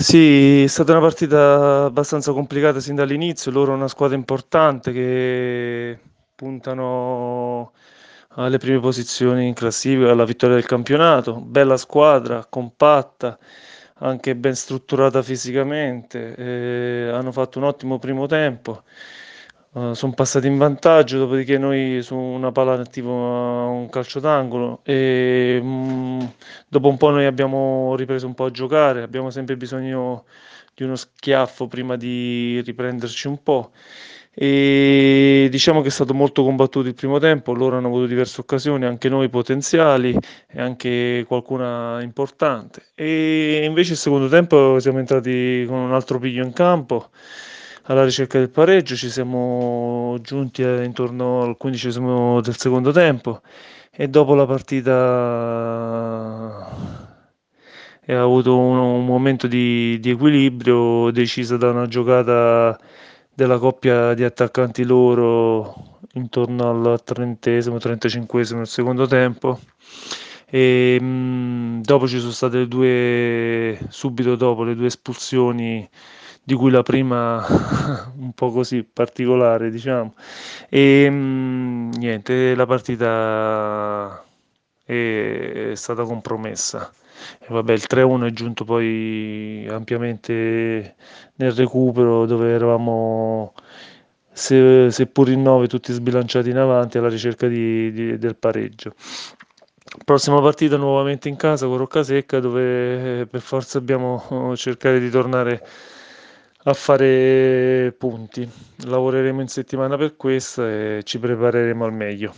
Sì, è stata una partita abbastanza complicata sin dall'inizio. Loro una squadra importante che puntano alle prime posizioni in classifica, alla vittoria del campionato. Bella squadra, compatta, anche ben strutturata fisicamente. Eh, hanno fatto un ottimo primo tempo. Uh, sono passati in vantaggio, dopodiché noi su una palla attiva un calcio d'angolo e mh, mm, dopo un po' noi abbiamo ripreso un po' a giocare, abbiamo sempre bisogno di uno schiaffo prima di riprenderci un po'. E diciamo che è stato molto combattuto il primo tempo, loro hanno avuto diverse occasioni, anche noi potenziali e anche qualcuna importante. E invece il secondo tempo siamo entrati con un altro piglio in campo alla ricerca del pareggio, ci siamo giunti intorno al quindicesimo del secondo tempo e dopo la partita ha avuto un, un momento di, di, equilibrio deciso da una giocata della coppia di attaccanti loro intorno al trentesimo, trentacinquesimo del secondo tempo. E mh, dopo ci sono state due subito dopo le due espulsioni di cui la prima un po' così particolare, diciamo. E mh, mm, niente, la partita è, è stata compromessa. E vabbè, il 3-1 è giunto poi ampiamente nel recupero dove eravamo se, seppur in 9 tutti sbilanciati in avanti alla ricerca di, di, del pareggio. Prossima partita nuovamente in casa con Roccasecca dove eh, per forza dobbiamo cercare di tornare a fare punti. Lavoreremo in settimana per questo e ci prepareremo al meglio.